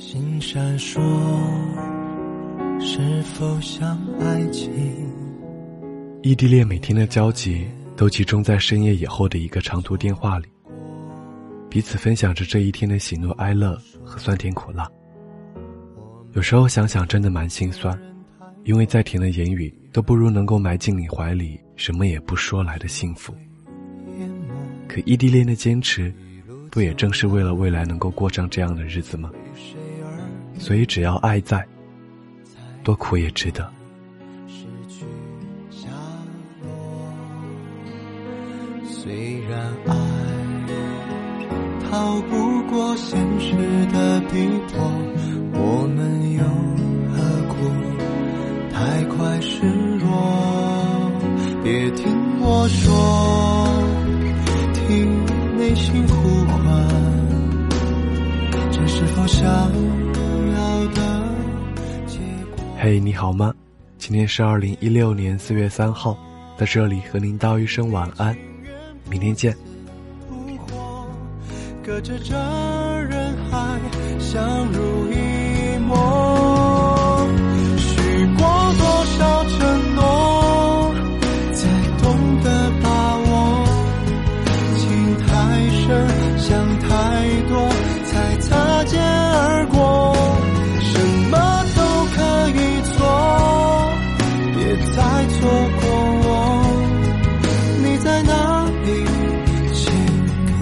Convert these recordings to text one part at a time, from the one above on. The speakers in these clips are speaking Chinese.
心闪烁，是否像爱情？异地恋每天的交集都集中在深夜以后的一个长途电话里，彼此分享着这一天的喜怒哀乐和酸甜苦辣。有时候想想，真的蛮心酸，因为再甜的言语都不如能够埋进你怀里，什么也不说来的幸福。可异地恋的坚持，不也正是为了未来能够过上这样的日子吗？所以只要爱在，多苦也值得。失去下落虽然爱逃不过现实的逼迫。我们嘿，你好吗？今天是二零一六年四月三号，在这里和您道一声晚安，明天见。隔着这人海，相濡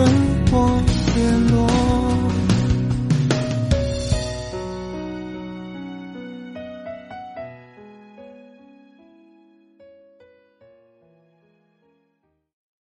Oh.